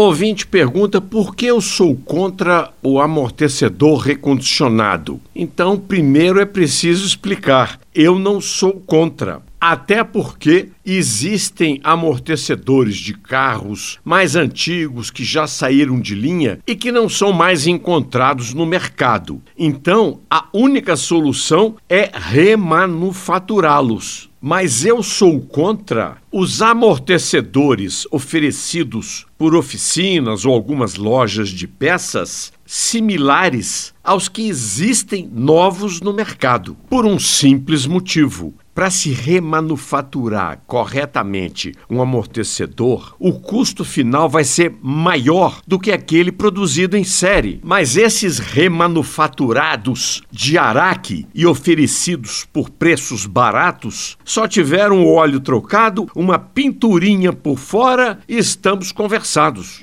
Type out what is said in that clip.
Ouvinte pergunta por que eu sou contra o amortecedor recondicionado. Então, primeiro é preciso explicar. Eu não sou contra. Até porque existem amortecedores de carros mais antigos que já saíram de linha e que não são mais encontrados no mercado. Então, a única solução é remanufaturá-los. Mas eu sou contra os amortecedores oferecidos por oficinas ou algumas lojas de peças similares aos que existem novos no mercado, por um simples motivo. Para se remanufaturar corretamente um amortecedor, o custo final vai ser maior do que aquele produzido em série. Mas esses remanufaturados de Araque e oferecidos por preços baratos só tiveram o óleo trocado, uma pinturinha por fora e estamos conversados.